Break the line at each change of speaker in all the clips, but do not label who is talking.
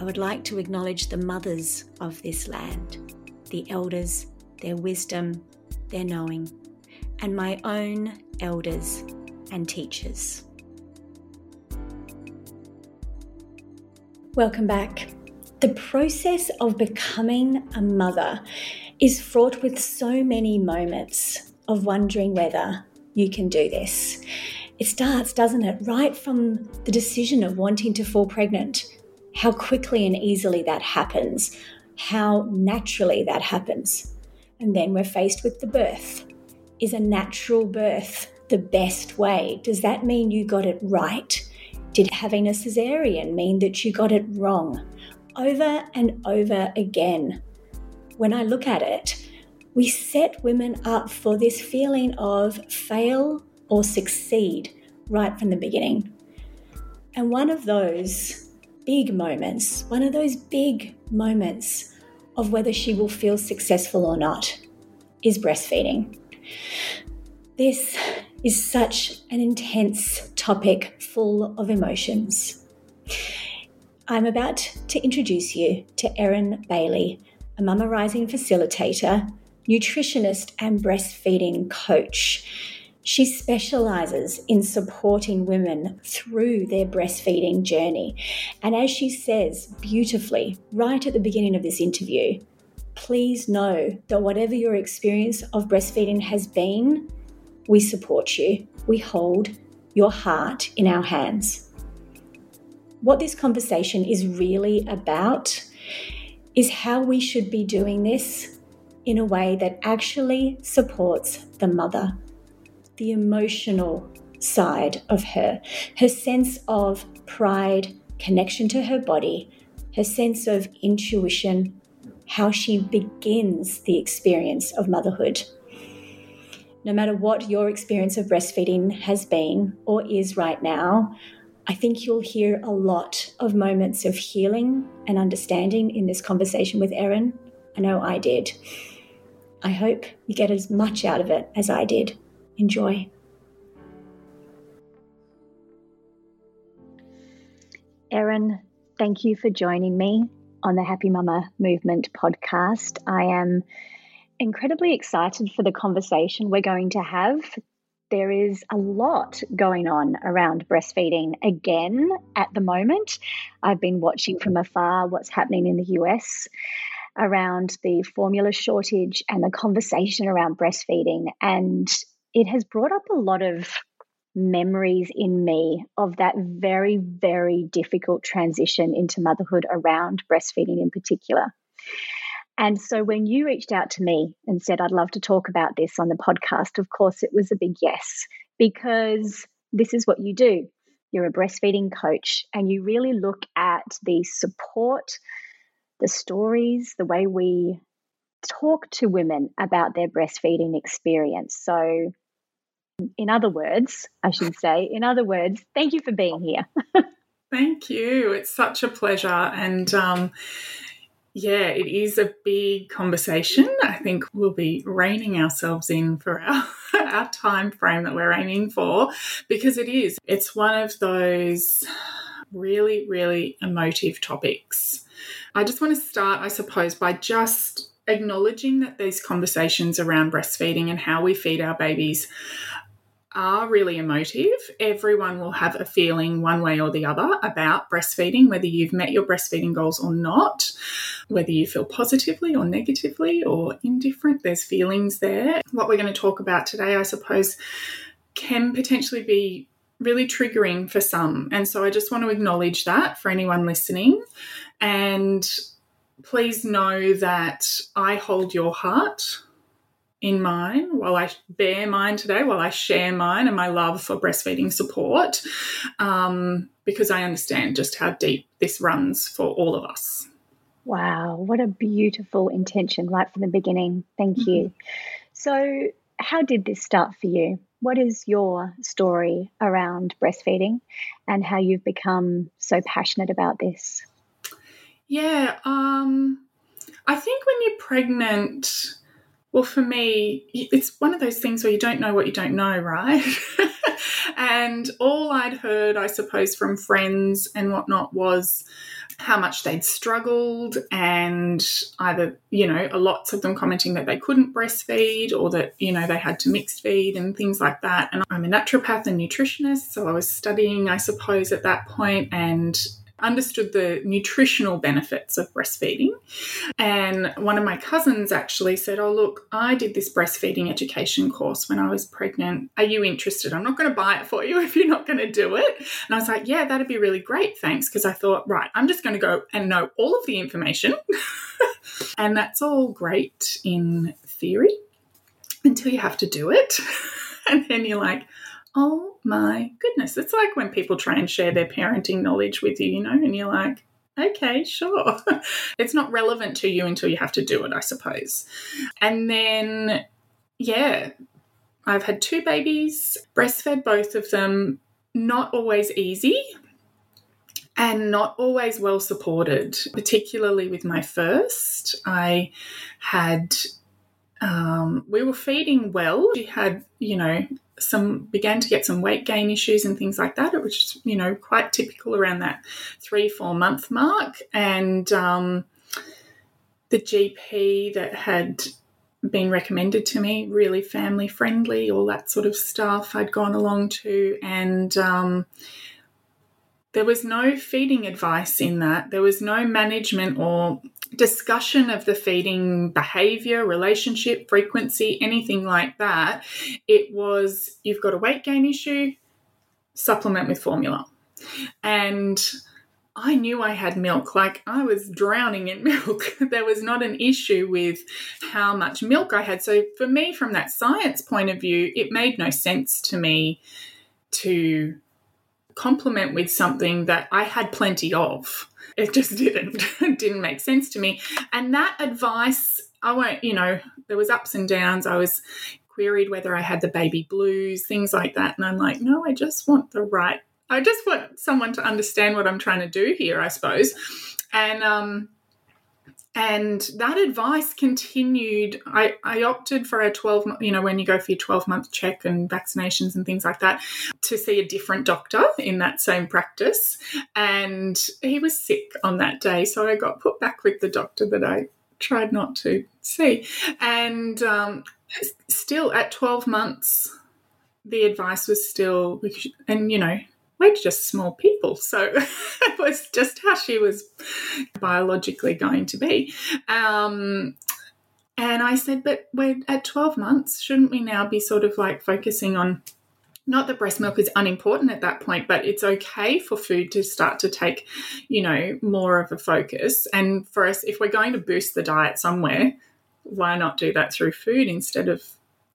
I would like to acknowledge the mothers of this land, the elders, their wisdom, their knowing, and my own elders and teachers. Welcome back. The process of becoming a mother is fraught with so many moments of wondering whether you can do this. It starts, doesn't it, right from the decision of wanting to fall pregnant, how quickly and easily that happens, how naturally that happens. And then we're faced with the birth. Is a natural birth the best way? Does that mean you got it right? Did having a cesarean mean that you got it wrong? Over and over again, when I look at it, we set women up for this feeling of fail or succeed right from the beginning. And one of those big moments, one of those big moments of whether she will feel successful or not, is breastfeeding. This is such an intense topic full of emotions. I'm about to introduce you to Erin Bailey, a Mama Rising facilitator, nutritionist, and breastfeeding coach. She specializes in supporting women through their breastfeeding journey. And as she says beautifully right at the beginning of this interview, please know that whatever your experience of breastfeeding has been, we support you. We hold your heart in our hands. What this conversation is really about is how we should be doing this in a way that actually supports the mother the emotional side of her, her sense of pride, connection to her body, her sense of intuition, how she begins the experience of motherhood. No matter what your experience of breastfeeding has been or is right now, I think you'll hear a lot of moments of healing and understanding in this conversation with Erin. I know I did. I hope you get as much out of it as I did. Enjoy. Erin, thank you for joining me on the Happy Mama Movement podcast. I am incredibly excited for the conversation we're going to have. There is a lot going on around breastfeeding again at the moment. I've been watching from afar what's happening in the US around the formula shortage and the conversation around breastfeeding. And it has brought up a lot of memories in me of that very, very difficult transition into motherhood around breastfeeding in particular. And so when you reached out to me and said, I'd love to talk about this on the podcast, of course, it was a big yes, because this is what you do. You're a breastfeeding coach and you really look at the support, the stories, the way we talk to women about their breastfeeding experience. So, in other words, I should say, in other words, thank you for being here.
thank you. It's such a pleasure. And um, yeah, it is a big conversation. I think we'll be reining ourselves in for our, our time frame that we're aiming for because it is. It's one of those really, really emotive topics. I just want to start, I suppose, by just acknowledging that these conversations around breastfeeding and how we feed our babies are really emotive. Everyone will have a feeling one way or the other about breastfeeding, whether you've met your breastfeeding goals or not, whether you feel positively or negatively or indifferent. There's feelings there. What we're going to talk about today, I suppose, can potentially be really triggering for some. And so I just want to acknowledge that for anyone listening. And please know that I hold your heart in mine while I bear mine today, while I share mine and my love for breastfeeding support, um, because I understand just how deep this runs for all of us.
Wow, what a beautiful intention right from the beginning. Thank you. Mm-hmm. So, how did this start for you? What is your story around breastfeeding and how you've become so passionate about this?
Yeah, um, I think when you're pregnant, well, for me, it's one of those things where you don't know what you don't know, right? and all I'd heard, I suppose, from friends and whatnot was how much they'd struggled, and either, you know, lots of them commenting that they couldn't breastfeed or that, you know, they had to mixed feed and things like that. And I'm a naturopath and nutritionist, so I was studying, I suppose, at that point, and understood the nutritional benefits of breastfeeding. And one of my cousins actually said, Oh, look, I did this breastfeeding education course when I was pregnant. Are you interested? I'm not going to buy it for you if you're not going to do it. And I was like, Yeah, that'd be really great. Thanks. Because I thought, right, I'm just going to go and know all of the information. and that's all great in theory until you have to do it. and then you're like, oh my goodness. It's like when people try and share their parenting knowledge with you, you know, and you're like, okay, sure. it's not relevant to you until you have to do it, I suppose. And then, yeah, I've had two babies, breastfed both of them, not always easy. And not always well supported, particularly with my first. I had um, we were feeding well. She had, you know, some began to get some weight gain issues and things like that, which is you know quite typical around that three four month mark. And um, the GP that had been recommended to me, really family friendly, all that sort of stuff. I'd gone along to, and um, there was no feeding advice in that. There was no management or discussion of the feeding behavior, relationship, frequency, anything like that. It was you've got a weight gain issue, supplement with formula. And I knew I had milk, like I was drowning in milk. there was not an issue with how much milk I had. So, for me, from that science point of view, it made no sense to me to complement with something that I had plenty of. It just didn't. didn't make sense to me. And that advice, I won't, you know, there was ups and downs. I was queried whether I had the baby blues, things like that. And I'm like, no, I just want the right, I just want someone to understand what I'm trying to do here, I suppose. And um and that advice continued. I, I opted for a 12 you know when you go for your 12 month check and vaccinations and things like that to see a different doctor in that same practice. And he was sick on that day so i got put back with the doctor that i tried not to see. And um, still at 12 months the advice was still and you know we're just small people. So it was just how she was biologically going to be. Um, and I said, but we're at 12 months. Shouldn't we now be sort of like focusing on not that breast milk is unimportant at that point, but it's okay for food to start to take, you know, more of a focus. And for us, if we're going to boost the diet somewhere, why not do that through food instead of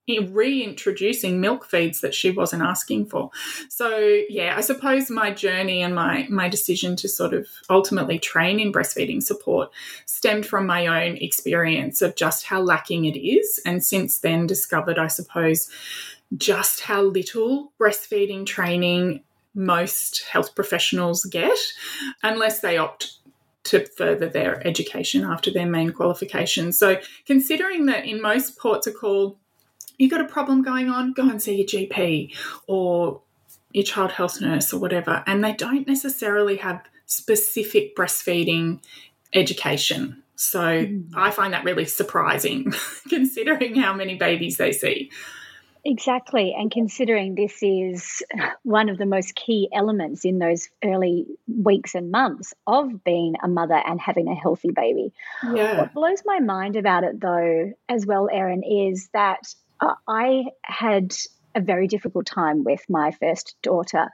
reintroducing milk feeds that she wasn't asking for. So yeah, I suppose my journey and my my decision to sort of ultimately train in breastfeeding support stemmed from my own experience of just how lacking it is and since then discovered I suppose just how little breastfeeding training most health professionals get unless they opt to further their education after their main qualification. So, considering that in most ports are called you got a problem going on, go and see your GP or your child health nurse or whatever. And they don't necessarily have specific breastfeeding education. So mm. I find that really surprising considering how many babies they see.
Exactly. And considering this is one of the most key elements in those early weeks and months of being a mother and having a healthy baby.
Yeah.
What blows my mind about it, though, as well, Erin, is that uh, I had a very difficult time with my first daughter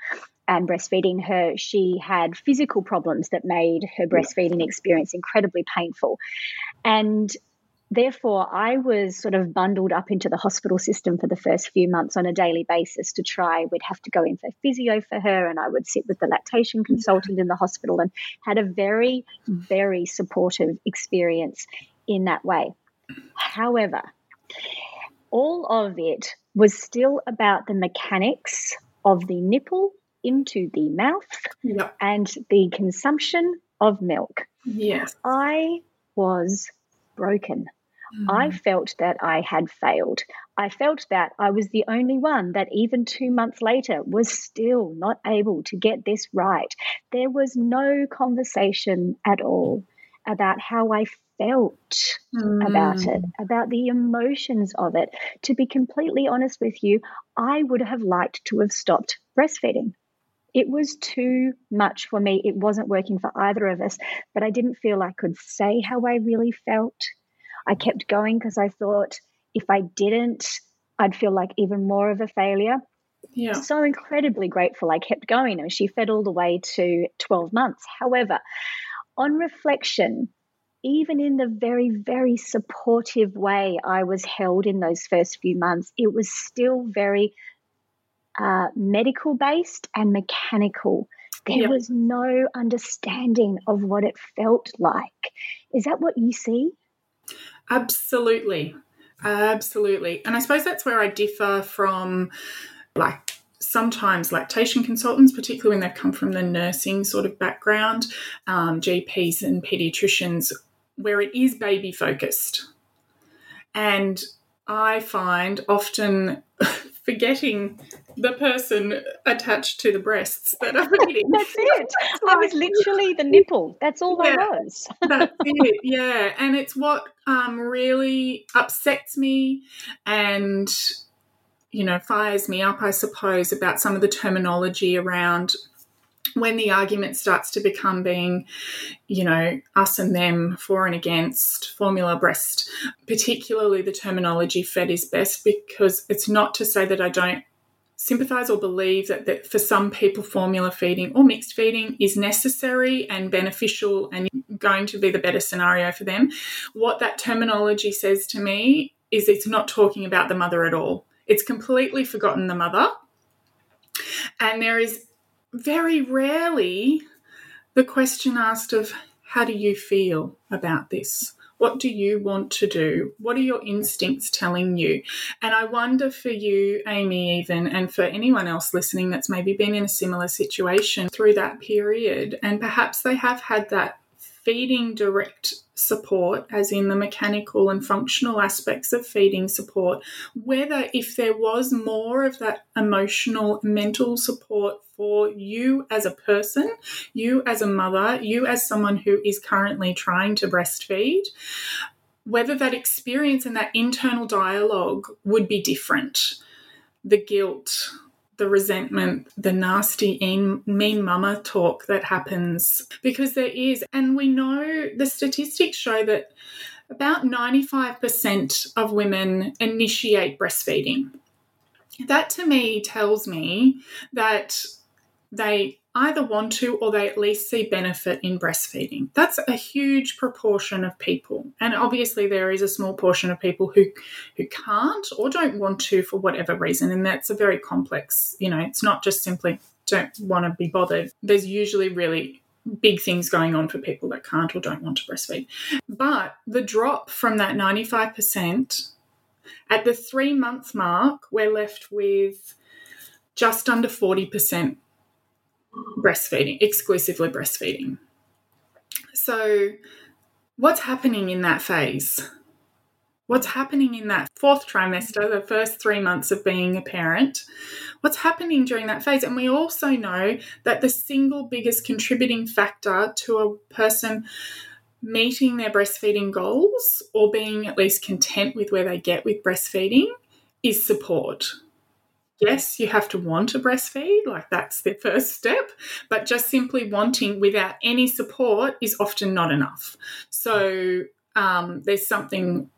and breastfeeding her. She had physical problems that made her breastfeeding experience incredibly painful. And therefore, I was sort of bundled up into the hospital system for the first few months on a daily basis to try. We'd have to go in for physio for her, and I would sit with the lactation consultant in the hospital and had a very, very supportive experience in that way. However, all of it was still about the mechanics of the nipple into the mouth
Yep.
and the consumption of milk.
Yes.
I was broken. I mm. felt that I had failed. I felt that I was the only one that, even two months later, was still not able to get this right. There was no conversation at all about how I felt about it, hmm. about the emotions of it. To be completely honest with you, I would have liked to have stopped breastfeeding. It was too much for me. It wasn't working for either of us, but I didn't feel I could say how I really felt. I kept going because I thought if I didn't, I'd feel like even more of a failure.
Yeah.
So incredibly grateful I kept going, and she fed all the way to 12 months. However, on reflection, even in the very, very supportive way I was held in those first few months, it was still very uh, medical based and mechanical. There was no understanding of what it felt like. Is that what you see?
Absolutely. Absolutely. And I suppose that's where I differ from like sometimes lactation consultants, particularly when they've come from the nursing sort of background, um, GPs and pediatricians, where it is baby focused. And I find often forgetting the person attached to the breasts that feeding.
That's it. I was literally the nipple. That's all
Yeah.
I was.
That's it, yeah. And it's what um, really upsets me and, you know, fires me up, I suppose, about some of the terminology around when the argument starts to become being, you know, us and them, for and against, formula breast, particularly the terminology fed is best, because it's not to say that I don't sympathise or believe that, that for some people formula feeding or mixed feeding is necessary and beneficial and going to be the better scenario for them. What that terminology says to me is it's not talking about the mother at all. It's completely forgotten the mother. And there is very rarely the question asked of how do you feel about this? What do you want to do? What are your instincts telling you? And I wonder for you, Amy, even, and for anyone else listening that's maybe been in a similar situation through that period, and perhaps they have had that feeding direct support, as in the mechanical and functional aspects of feeding support, whether if there was more of that emotional, mental support for you as a person, you as a mother, you as someone who is currently trying to breastfeed, whether that experience and that internal dialogue would be different. The guilt, the resentment, the nasty, mean, mama talk that happens. Because there is, and we know the statistics show that about 95% of women initiate breastfeeding. That to me tells me that they either want to or they at least see benefit in breastfeeding. That's a huge proportion of people. And obviously there is a small portion of people who who can't or don't want to for whatever reason and that's a very complex, you know, it's not just simply don't want to be bothered. There's usually really big things going on for people that can't or don't want to breastfeed. But the drop from that 95% at the 3 month mark we're left with just under 40% breastfeeding, exclusively breastfeeding. So, what's happening in that phase? What's happening in that fourth trimester, the first three months of being a parent? What's happening during that phase? And we also know that the single biggest contributing factor to a person meeting their breastfeeding goals or being at least content with where they get with breastfeeding is support. Yes, you have to want to breastfeed, like that's the first step, but just simply wanting without any support is often not enough. So um, there's something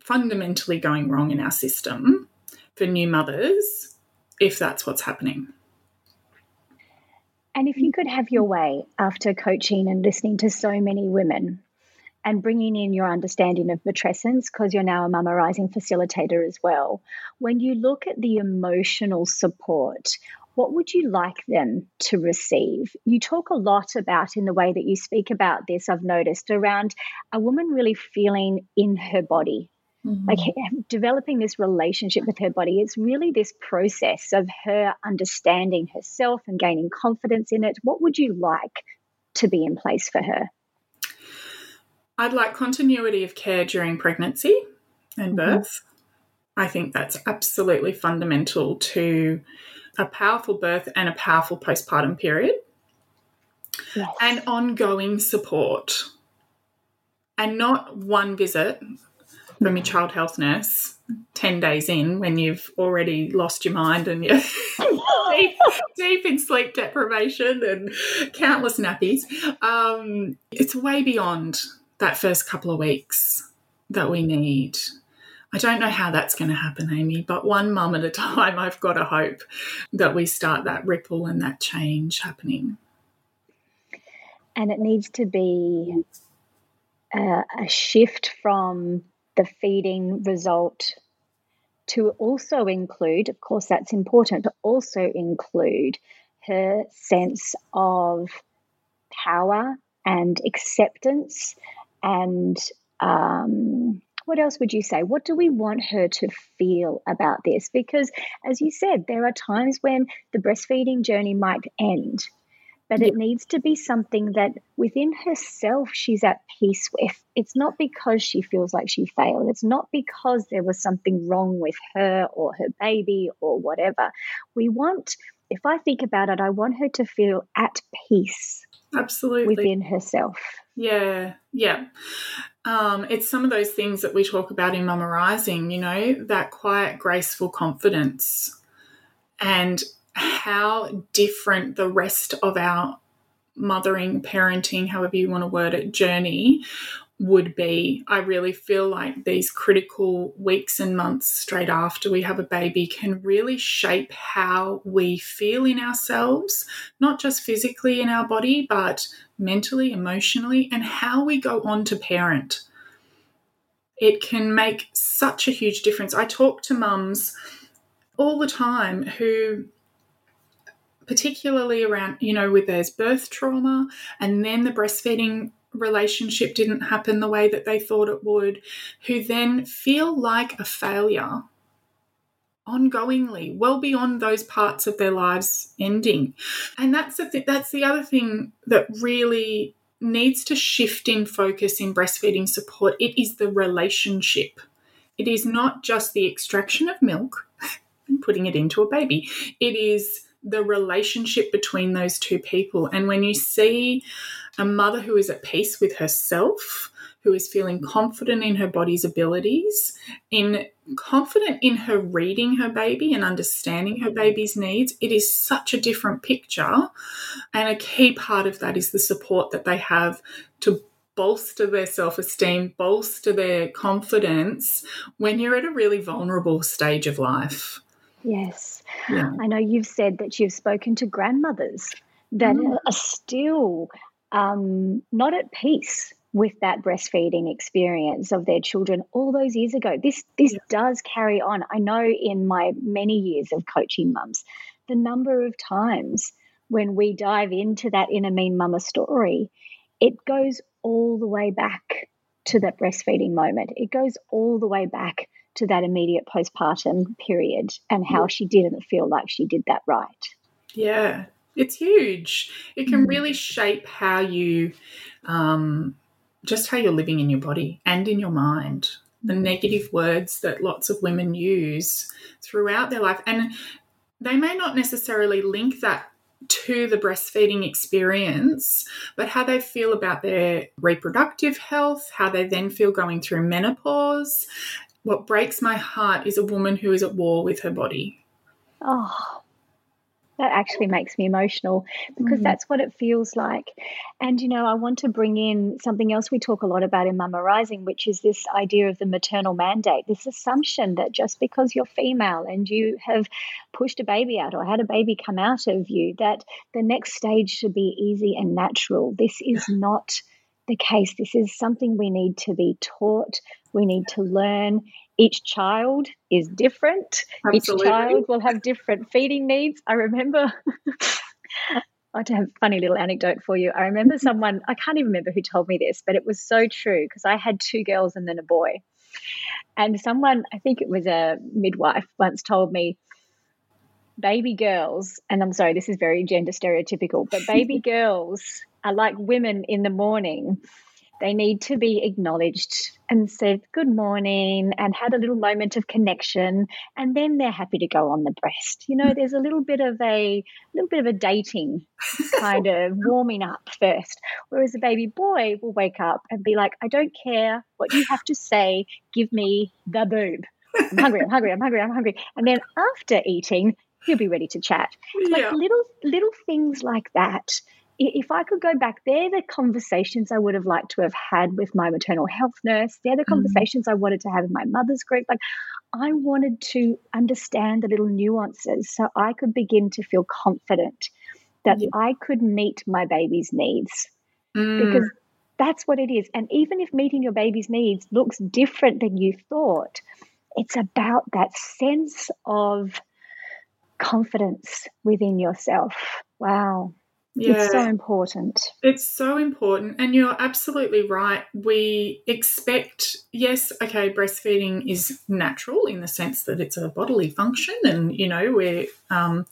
fundamentally going wrong in our system for new mothers if that's what's happening.
And if you could have your way after coaching and listening to so many women and bringing in your understanding of matrescence, because you're now a mama rising facilitator as well, when you look at the emotional support, what would you like them to receive? You talk a lot about in the way that you speak about this, I've noticed, around a woman really feeling in her body. Mm-hmm. Like developing this relationship with her body, it's really this process of her understanding herself and gaining confidence in it. What would you like to be in place for her?
I'd like continuity of care during pregnancy and mm-hmm. birth. Mm-hmm. I think that's absolutely fundamental to a powerful birth and a powerful postpartum period. Yes. And ongoing support. And not one visit from your child health nurse 10 days in when you've already lost your mind and you're deep, deep, in sleep deprivation and countless nappies. Um, it's way beyond that first couple of weeks that we need. I don't know how that's going to happen, Amy, but one mum at a time, I've got to hope that we start that ripple and that change happening.
And it needs to be a, a shift from the feeding result to also include, of course, that's important, to also include her sense of power and acceptance and um, what else would you say? What do we want her to feel about this? Because, as you said, there are times when the breastfeeding journey might end, but it needs to be something that within herself she's at peace with. It's not because she feels like she failed, it's not because there was something wrong with her or her baby or whatever. We want, if I think about it, I want her to feel at peace.
Absolutely.
Within herself.
Yeah, yeah. Um, it's some of those things that we talk about in Mama Rising, you know, that quiet, graceful confidence and how different the rest of our mothering, parenting, however you want to word it, journey would be. I really feel like these critical weeks and months straight after we have a baby can really shape how we feel in ourselves, not just physically in our body, but mentally, emotionally, and how we go on to parent. It can make such a huge difference. I talk to mums all the time who particularly around, you know, with there's birth trauma and then the breastfeeding relationship didn't happen the way that they thought it would, who then feel like a failure ongoingly, well beyond those parts of their lives ending. And that's the th- that's the other thing that really needs to shift in focus in breastfeeding support. It is the relationship. It is not just the extraction of milk and putting it into a baby. It is the relationship between those two people. And when you see a mother who is at peace with herself, who is feeling confident in her body's abilities, in confident in her reading her baby and understanding her baby's needs, it is such a different picture. And a key part of that is the support that they have to bolster their self esteem, bolster their confidence when you're at a really vulnerable stage of life.
Yes. Yeah. I know you've said that you've spoken to grandmothers that mm. are still um, not at peace with that breastfeeding experience of their children all those years ago. This this yeah. does carry on. I know in my many years of coaching mums, the number of times when we dive into that inner mean mama story, it goes all the way back to that breastfeeding moment. It goes all the way back to that immediate postpartum period and how she didn't feel like she did that right.
Yeah, it's huge. It can mm. really shape how you, um, just how you're living in your body and in your mind. The negative words that lots of women use throughout their life. And they may not necessarily link that to the breastfeeding experience, but how they feel about their reproductive health, how they then feel going through menopause, what breaks my heart is a woman who is at war with her body.
Oh, that actually makes me emotional because mm-hmm. that's what it feels like. And, you know, I want to bring in something else we talk a lot about in Mama Rising, which is this idea of the maternal mandate, this assumption that just because you're female and you have pushed a baby out or had a baby come out of you, that the next stage should be easy and natural. This is not the case. This is something we need to be taught, we need to learn. Each child is different. Absolutely. Each child will have different feeding needs. I remember. I have a funny little anecdote for you. I remember mm-hmm. someone, I can't even remember who told me this, but it was so true because I had two girls and then a boy. And someone, I think it was a midwife, once told me, baby girls, and I'm sorry, this is very gender stereotypical, but baby girls are like women in the morning. They need to be acknowledged and said good morning and had a little moment of connection, and then they're happy to go on the breast. You know, there's a little bit of a little bit of a dating kind of warming up first. Whereas a baby boy will wake up and be like, I don't care what you have to say, give me the boob. I'm hungry, I'm hungry, I'm hungry, I'm hungry. And then after eating, he'll be ready to chat. Yeah. Like little little things like that if I could go back, they're the conversations I would have liked to have had with my maternal health nurse. They're the mm. conversations mm. I wanted to have in my mother's group. Like, I wanted to understand the little nuances so I could begin to feel confident that yeah. I could meet my baby's needs. Mm. Because that's what it is. And even if meeting your baby's needs looks different than you thought, it's about that sense of confidence within yourself. Wow. Yeah. It's so important.
It's so important. And you're absolutely right. We expect, yes, okay, breastfeeding is natural in the sense that it's a bodily function and, you know, we're um,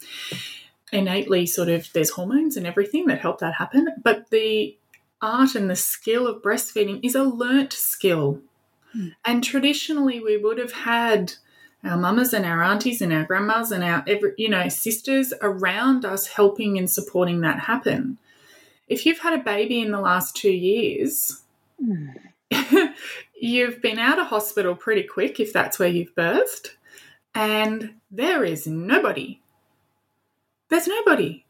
innately sort of, there's hormones and everything that help that happen. But the art and the skill of breastfeeding is a learnt skill. Hmm. And traditionally, we would have had our mamas and our aunties and our grandmas and our every, you know sisters around us helping and supporting that happen. If you've had a baby in the last two years, mm. you've been out of hospital pretty quick if that's where you've birthed, and there is nobody. There's nobody.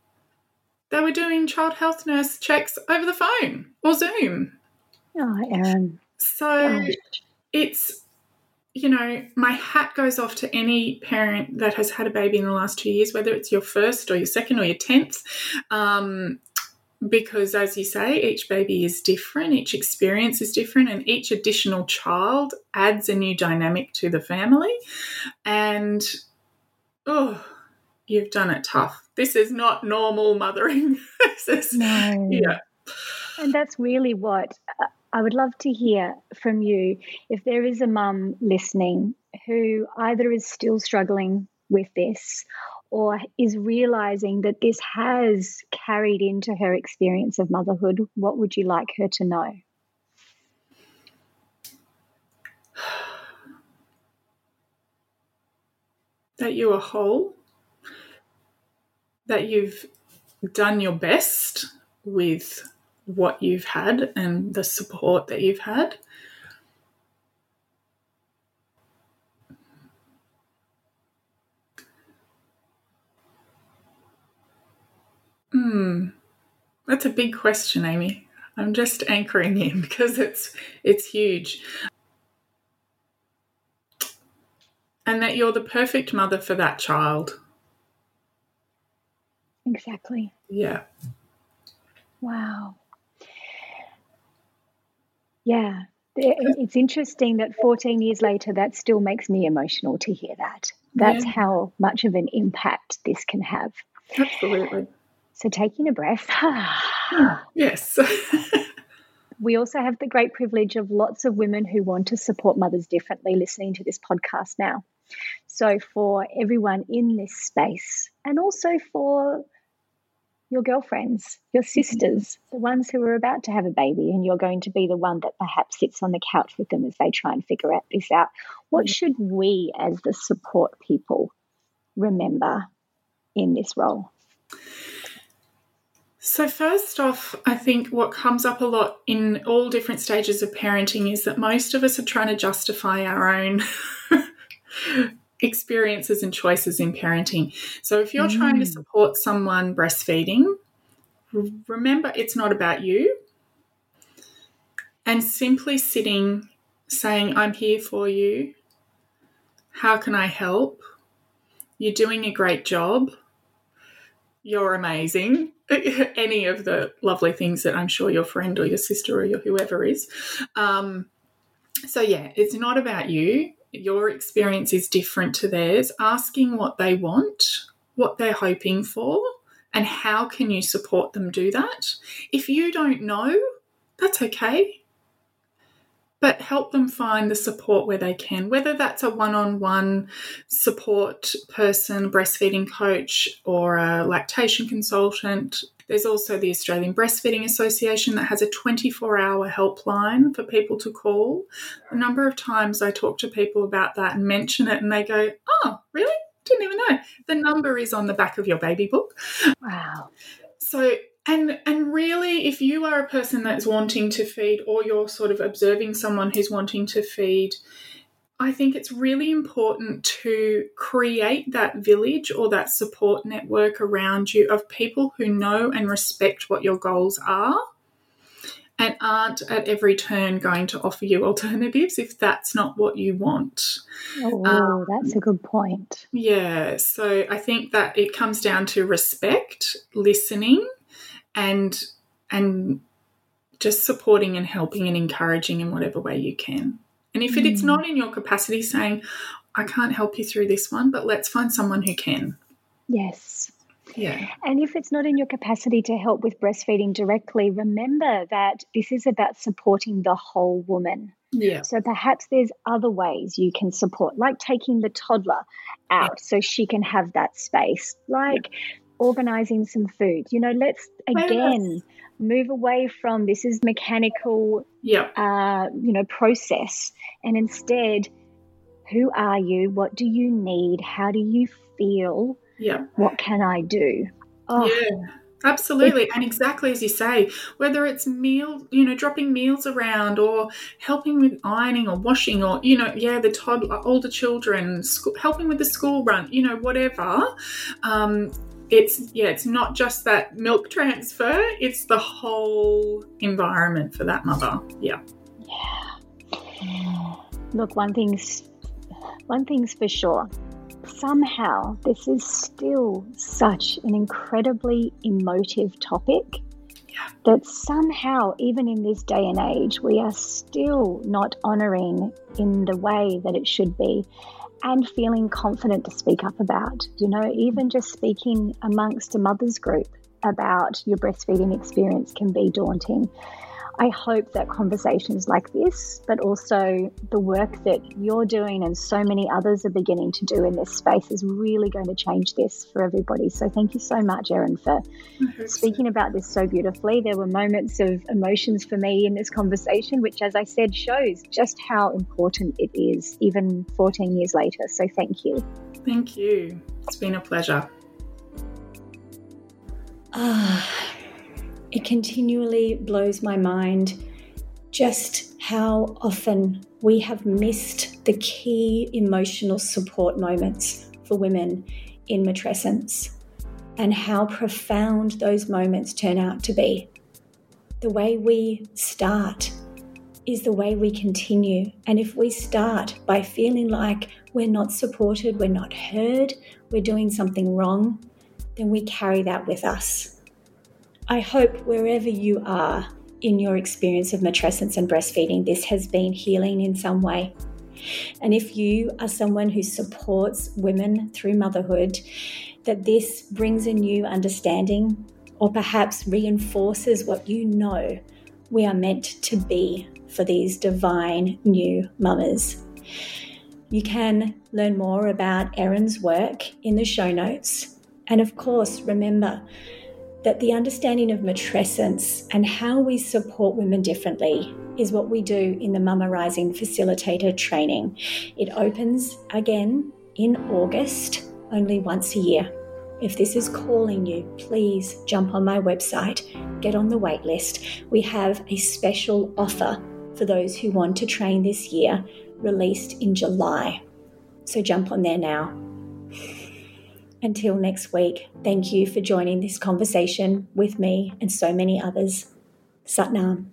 They were doing child health nurse checks over the phone or Zoom.
Oh, Erin.
So Gosh. it's you know, my hat goes off to any parent that has had a baby in the last two years, whether it's your first or your second or your tenth. Um, because, as you say, each baby is different, each experience is different, and each additional child adds a new dynamic to the family. And, oh, you've done it tough. This is not normal mothering. is,
no. Yeah. And that's really what uh, I would love to hear from you if there is a mum listening who either is still struggling with this or is realizing that this has carried into her experience of motherhood. What would you like her to know?
That you are whole, that you've done your best with what you've had and the support that you've had. Hmm, that's a big question, Amy. I'm just anchoring in because it's it's huge. And that you're the perfect mother for that child.
Exactly.
Yeah.
Wow. Yeah. It's interesting that 14 years later, that still makes me emotional to hear that. That's yeah. how much of an impact this can have.
Absolutely.
So, taking a breath.
Oh, yes.
we also have the great privilege of lots of women who want to support mothers differently listening to this podcast now. So, for everyone in this space, and also for your girlfriends, your mm-hmm. sisters, the ones who are about to have a baby, and you're going to be the one that perhaps sits on the couch with them as they try and figure out this out. What mm-hmm. should we, as the support people, remember in this role?
So, first off, I think what comes up a lot in all different stages of parenting is that most of us are trying to justify our own experiences and choices in parenting. So, if you're mm. trying to mm. support someone breastfeeding, remember it's not about you. And simply sitting saying, I'm here for you. How can I help? You're doing a great job. You're amazing. Any of the lovely things that I'm sure your friend or your sister or your whoever is. Um, so, yeah, it's not about you. Your experience is different to theirs. Asking what they want, what they're hoping for, and how can you support them do that? If you don't know, that's okay but help them find the support where they can, whether that's a one on one support person, breastfeeding coach, or a lactation consultant. There's also the Australian Breastfeeding Association that has a 24 hour helpline for people to call. A number of times I talk to people about that and mention it, and they go, Oh, really? Didn't even know. The number is on the back of your baby book.
Wow.
So and and really if you are a person that's wanting to feed or you're sort of observing someone who's wanting to feed I think it's really important to create that village or that support network around you of people who know and respect what your goals are and aren't at every turn going to offer you alternatives if that's not what you want.
Oh, um, that's a good point.
Yeah, so I think that it comes down to respect, listening, and and just supporting and helping and encouraging in whatever way you can. And if mm. it's not in your capacity, saying, I can't help you through this one, but let's find someone who can.
Yes.
Yeah.
And if it's not in your capacity to help with breastfeeding directly, remember that this is about supporting the whole woman.
Yeah.
So perhaps there's other ways you can support, like taking the toddler out yeah. so she can have that space, like yeah organizing some food. You know, let's again move away from this is mechanical,
yeah.
uh, you know, process, and instead, who are you? What do you need? How do you feel?
Yeah.
What can I do?
Oh, yeah. Absolutely. And exactly as you say, whether it's meal, you know, dropping meals around or helping with ironing or washing or, you know, yeah, the toddler, older children, school, helping with the school run, you know, whatever. Um, it's yeah it's not just that milk transfer it's the whole environment for that mother. Yeah.
Yeah. Look one thing's one thing's for sure. Somehow this is still such an incredibly emotive topic
yeah.
that somehow even in this day and age we are still not honoring in the way that it should be and feeling confident to speak up about. You know, even just speaking amongst a mother's group about your breastfeeding experience can be daunting. I hope that conversations like this, but also the work that you're doing and so many others are beginning to do in this space, is really going to change this for everybody. So, thank you so much, Erin, for speaking about this so beautifully. There were moments of emotions for me in this conversation, which, as I said, shows just how important it is, even 14 years later. So, thank you.
Thank you. It's been a pleasure.
Ah it continually blows my mind just how often we have missed the key emotional support moments for women in matrescence and how profound those moments turn out to be. The way we start is the way we continue. And if we start by feeling like we're not supported, we're not heard, we're doing something wrong, then we carry that with us. I hope wherever you are in your experience of matrescence and breastfeeding, this has been healing in some way. And if you are someone who supports women through motherhood, that this brings a new understanding or perhaps reinforces what you know we are meant to be for these divine new mamas. You can learn more about Erin's work in the show notes. And of course, remember, that the understanding of matrescence and how we support women differently is what we do in the Mama Rising Facilitator training. It opens again in August, only once a year. if this is calling you, please jump on my website, get on the waitlist. We have a special offer for those who want to train this year, released in July. So jump on there now. Until next week, thank you for joining this conversation with me and so many others. Satnam.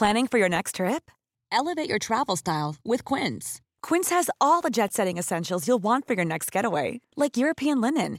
Planning for your next trip? Elevate your travel style with Quince. Quince has all the jet setting essentials you'll want for your next getaway, like European linen,